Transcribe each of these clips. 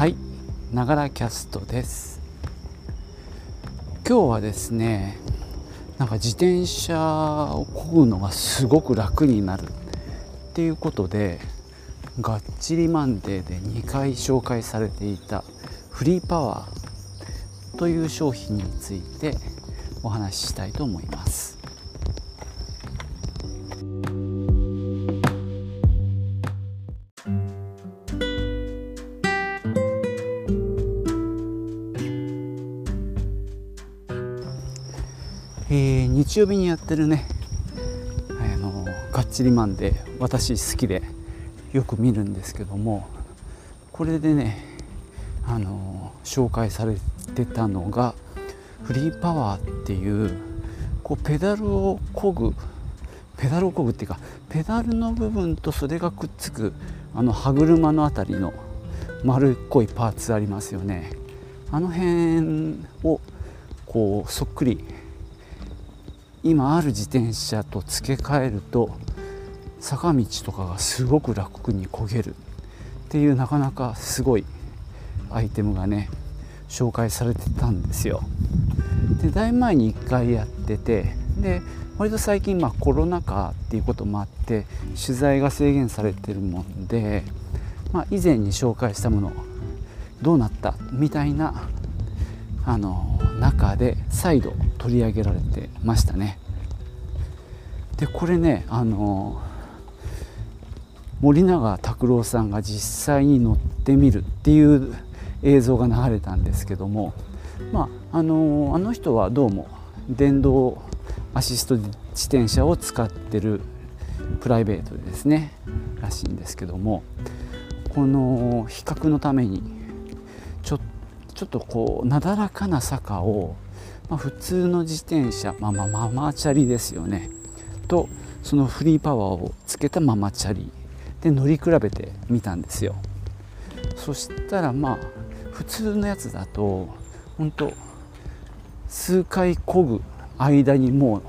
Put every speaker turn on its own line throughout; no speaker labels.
はい。ながらキャストです。今日はですねなんか自転車を漕ぐのがすごく楽になるっていうことでがっちりマンデーで2回紹介されていたフリーパワーという商品についてお話ししたいと思います。日曜日にやってるね。あのがっちりマンデー私好きでよく見るんですけどもこれでねあの紹介されてたのがフリーパワーっていうこうペダルを漕ぐペダルを漕ぐっていうかペダルの部分とそれがくっつくあの歯車のあたりの丸っこいパーツありますよね。あの辺をこうそっくり今ある自転車と付け替えると坂道とかがすごく楽に焦げるっていうなかなかすごいアイテムがね紹介されてたんですよ。でだいぶ前に1回やっててで割と最近まあコロナ禍っていうこともあって取材が制限されてるもんで、まあ、以前に紹介したものどうなったみたいなあの中で再度取り上げられてましたね。でこれねあの森永卓郎さんが実際に乗ってみるっていう映像が流れたんですけども、まあ、あのあの人はどうも電動アシスト自転車を使ってるプライベートでですねらしいんですけどもこの比較のためにちょちょっとこうなだらかな坂を、まあ、普通の自転車まあまあママチャリですよね。とそのフリーパワーをつけたママチャリ。で乗り比べてみたんですよ。そしたらまあ普通のやつだと本当数回漕ぐ間にもう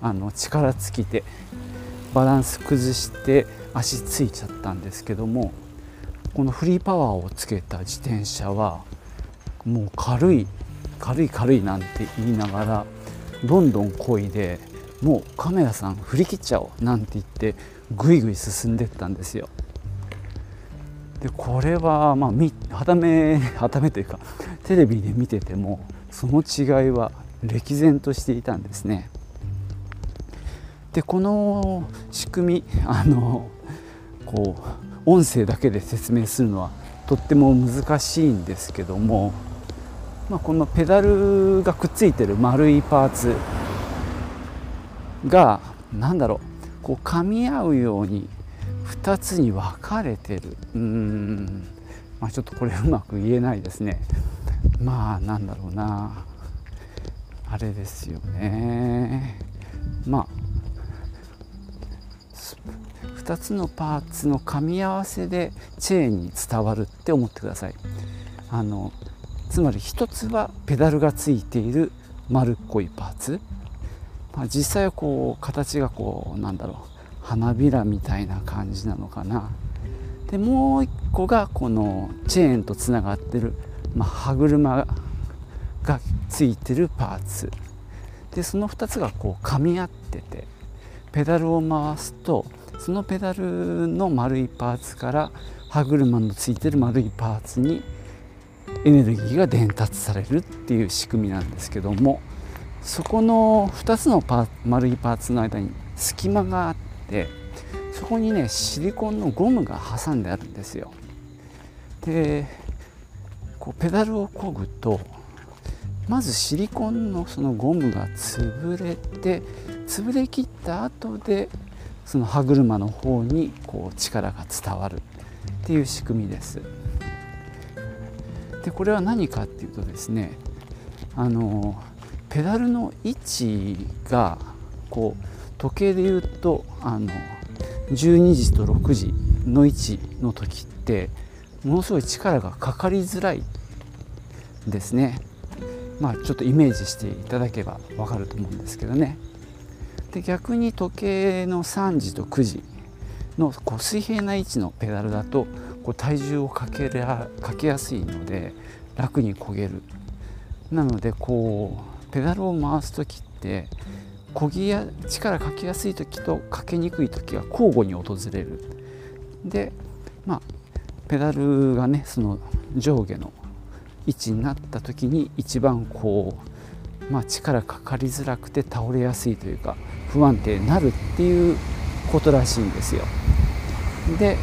あの力尽きてバランス崩して足ついちゃったんですけどもこのフリーパワーをつけた自転車はもう軽い軽い軽いなんて言いながらどんどん漕いでもうカメラさん振り切っちゃおうなんて言ってぐいぐい進んでったんですよ。でこれはまあはため はためというかテレビで見ててもその違いは歴然としていたんですね。でこの仕組みあのこう音声だけで説明するのはとっても難しいんですけども、まあ、このペダルがくっついてる丸いパーツが何だろうこう噛み合うように2つに分かれてる。うん、まあ、ちょっとこれうまく言えないですね。まあなんだろうな。あれですよね。まあ2つのパーツの噛み合わせでチェーンに伝わるって思ってください。あのつまり1つはペダルがついている丸っこいパーツ。まあ、実際はこう形がこうなんだろう花びらみたいな感じなのかな。でもう一個がこのチェーンとつながってる、まあ、歯車がついてるパーツ。でその2つがこう噛み合っててペダルを回すとそのペダルの丸いパーツから歯車のついてる丸いパーツにエネルギーが伝達されるっていう仕組みなんですけどもそこの2つのパ丸いパーツの間に隙間があってそこにねシリコンのゴムが挟んであるんですよ。でこうペダルを漕ぐとまずシリコンのそのゴムが潰れて潰れきった後でその歯車の方にこう力が伝わるっていう仕組みです。でこれは何かっていうとですねあのペダルの位置がこう時計で言うとあの12時と6時の位置の時ってものすごい力がかかりづらいですね。まあちょっとイメージしていただけばわかると思うんですけどね。で逆に時計の3時と9時のこう水平な位置のペダルだとこう体重をかけりゃかけやすいので楽に漕げるなのでこうペダルを回す時って漕ぎや力かけやすい時とかけにくい時は交互に訪れるでまあペダルがねその上下の位置になった時に一番こう、まあ、力かかりづらくて倒れやすいというか不安定になるっていうことらしいんですよ。で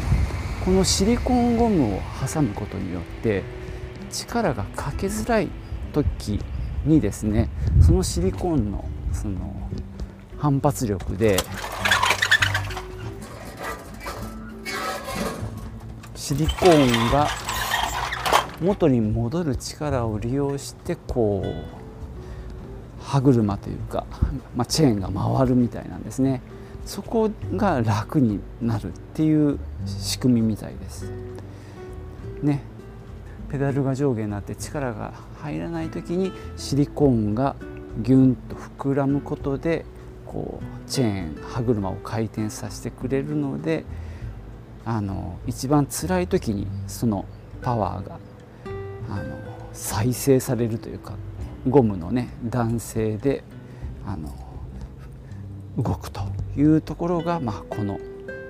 このシリコンゴムを挟むことによって力がかけづらい時にですねそのシリコンのその反発力でシリコーンが元に戻る力を利用してこう歯車というか、まあ、チェーンが回るみたいなんですね。そこが楽になるっていう仕組みみたいです。ね。ペダルが上下になって力が入らない時にシリコーンがギュンと膨らむことでこうチェーン歯車を回転させてくれるのであの一番辛い時にそのパワーがあの再生されるというかゴムのね弾性であの動くというところが、まあ、この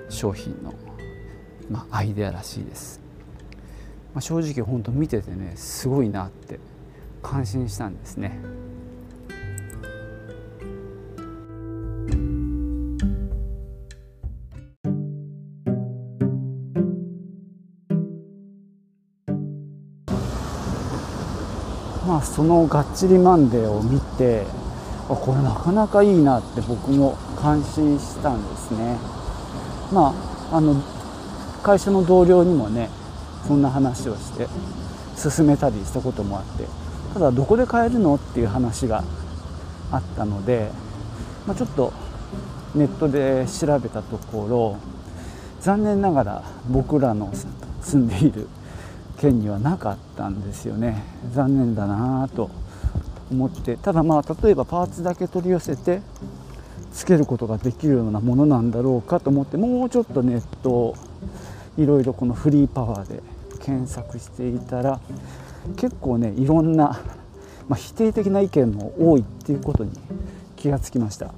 商品の、まあ、アイデアらしいです。まあ、正直本当見ててねすごいなって感心したんですね。まあその「がっちりマンデー」を見てあこれなかなかいいなって僕も感心したんですね。まああの会社の同僚にもねそんな話をして進めたりしたこともあってただどこで買えるのっていう話があったので、まあ、ちょっとネットで調べたところ残念ながら僕らの住んでいる県にはなかったんですよね残念だなと思ってただまあ例えばパーツだけ取り寄せてつけることができるようなものなんだろうかと思ってもうちょっとネットをいろいろこのフリーパワーで検索していたら結構ねいろんな、まあ、否定的な意見も多いっていうことに気がつきました、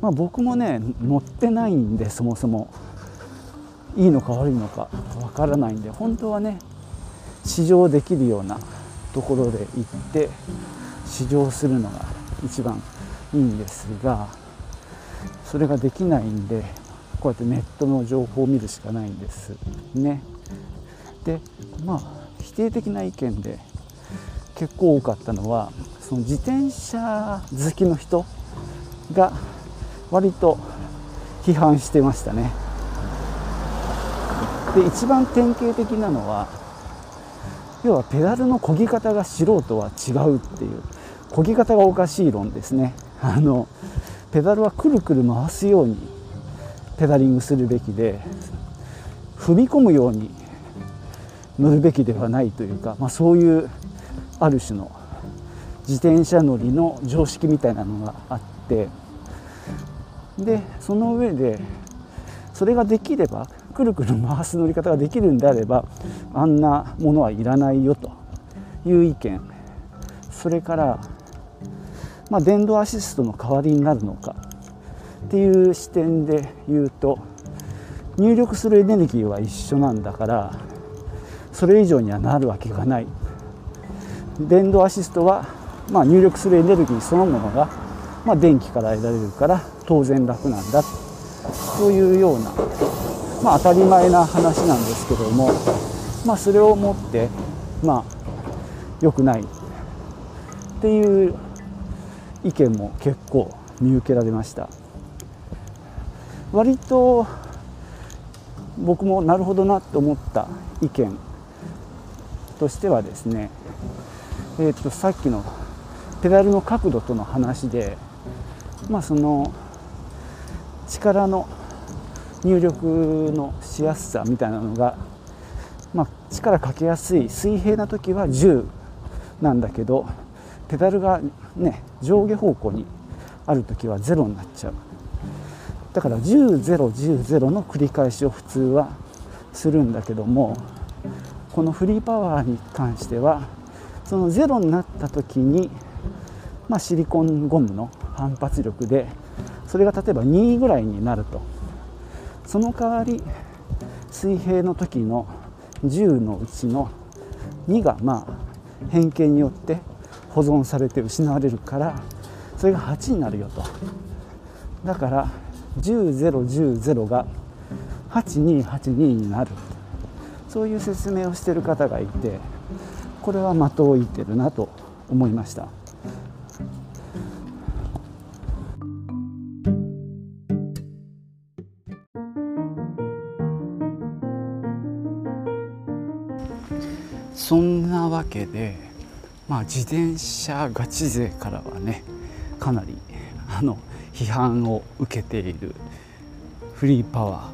まあ、僕もね乗ってないんでそもそも。いいのか悪いのかわからないんで本当はね試乗できるようなところで行って試乗するのが一番いいんですがそれができないんでこうやってネットの情報を見るしかないんですね。でまあ否定的な意見で結構多かったのはその自転車好きの人が割と批判してましたね。で一番典型的なのは要はペダルの漕ぎ方が素人は違うっていう。漕ぎ方がおかしい論ですね。あのペダルはくるくる回すようにペダリングするべきで踏み込むように乗るべきではないというか、まあ、そういうある種の自転車乗りの常識みたいなのがあって。でその上でそれができればくるくる回す乗り方ができるんであればあんなものはいらないよと。いう意見。それから、まあ、電動アシストの代わりになるのか。っていう視点で言うと入力するエネルギーは一緒なんだからそれ以上にはなるわけがない。電動アシストは、まあ、入力するエネルギーそのものが、まあ、電気から得られるから当然楽なんだと。いうようなまあ、当たり前な話なんですけども、まあ、それをもって、まあ、良くない。っていう意見も結構見受けられました。割と僕もなるほどなと思った意見としてはですね、えー、とさっきのペダルの角度との話でまあその力の入力のしやすさみたいなのが、まあ、力かけやすい水平な時は10なんだけどペダルがね上下方向にある時は0になっちゃう。だから10-0-10-0の繰り返しを普通はするんだけどもこのフリーパワーに関してはそのゼロになった時に、まあ、シリコンゴムの反発力でそれが例えば2ぐらいになると。その代わり水平の時の10のうちの2がまあ変形によって保存されて失われるからそれが8になるよとだから10.010.0が8282になるそういう説明をしてる方がいてこれは的を射てるなと思いました。けで、まあ、自転車ガチ勢からはねかなりあの批判を受けているフリーパワ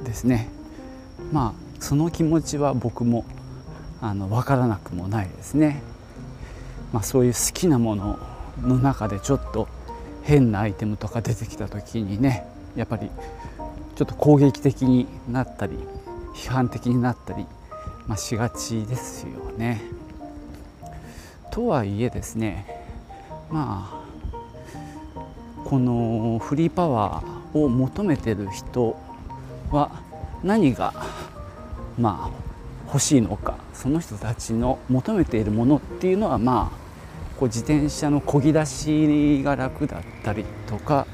ーですね。まあその気持ちは僕もあの分からなくもないですね、まあ、そういう好きなものの中でちょっと変なアイテムとか出てきた時にねやっぱりちょっと攻撃的になったり批判的になったり、まあ、しがちですよね。とはいえですねまあこのフリーパワーを求めてる人は何がまあ欲しいのかその人たちの求めているものっていうのはまあこう自転車のこぎ出しが楽だったりとか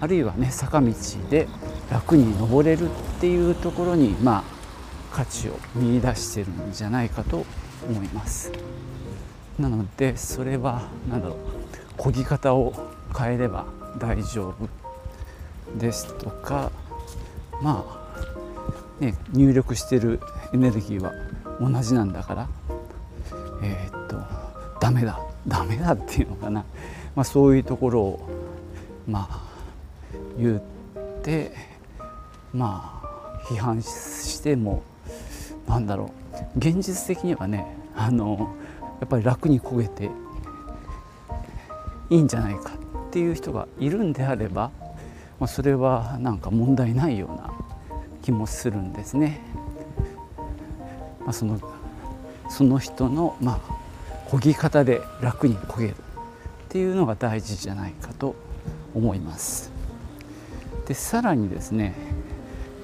あるいはね坂道で楽に登れるっていうところにまあ価値を見いだしてるんじゃないかと思います。なのでそれは何だろう。漕ぎ方を変えれば大丈夫ですとか。まあね入力してるエネルギーは同じなんだから。えー、っとダメだ。ダメだっていうのかな、まあ、そういうところをまあ言ってまあ批判してもなんだろう現実的にはねあのやっぱり楽に焦げていいんじゃないかっていう人がいるんであれば、まあ、それはなんか問題ないような気もするんですね。まあ、そのその人のまあ漕ぎ方で楽に漕げるっていうのが大事じゃないかと思います。でさらにですね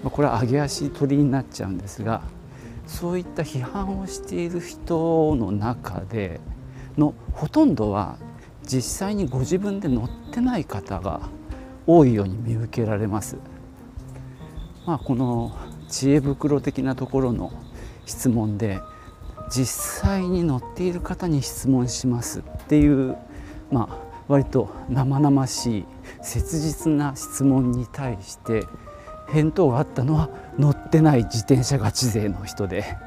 これは上げ足取りになっちゃうんですがそういった批判をしている人の中でのほとんどは実際にご自分で乗ってない方が多いように見受けられます。まあ、この知恵袋的なところの質問で実際に乗っている方に質問しますっていう、まあ、割と生々しい切実な質問に対して返答があったのは乗ってない自転車ガチ勢の人で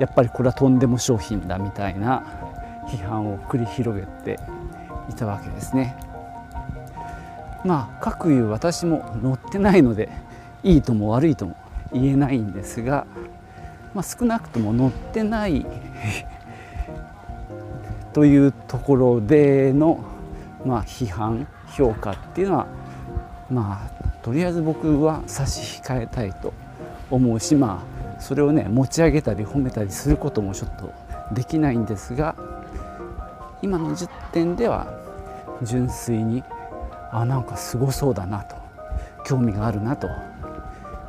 やっぱりこれはとんでも商品だみたいな批判を繰り広げていたわけですね。まあ各いう私も乗ってないのでいいとも悪いとも言えないんですが、まあ、少なくとも乗ってない というところでの、まあ、批判評価っていうのはまあとりあえず僕は差し控えたいと思うしまあそれをね持ち上げたり褒めたりすることもちょっとできないんですが今の10点では純粋にあなんかすごそうだなと興味があるなと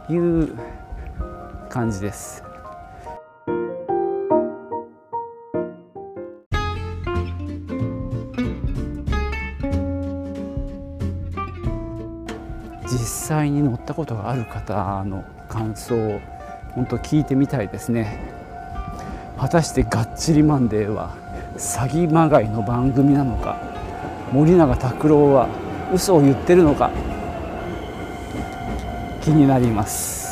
いう感じです。実際に乗ったことがある方の感想を本当聞いてみたいですね。果たして「がっちりマンデー」は詐欺まがいの番組なのか森永卓郎は嘘を言ってるのか気になります。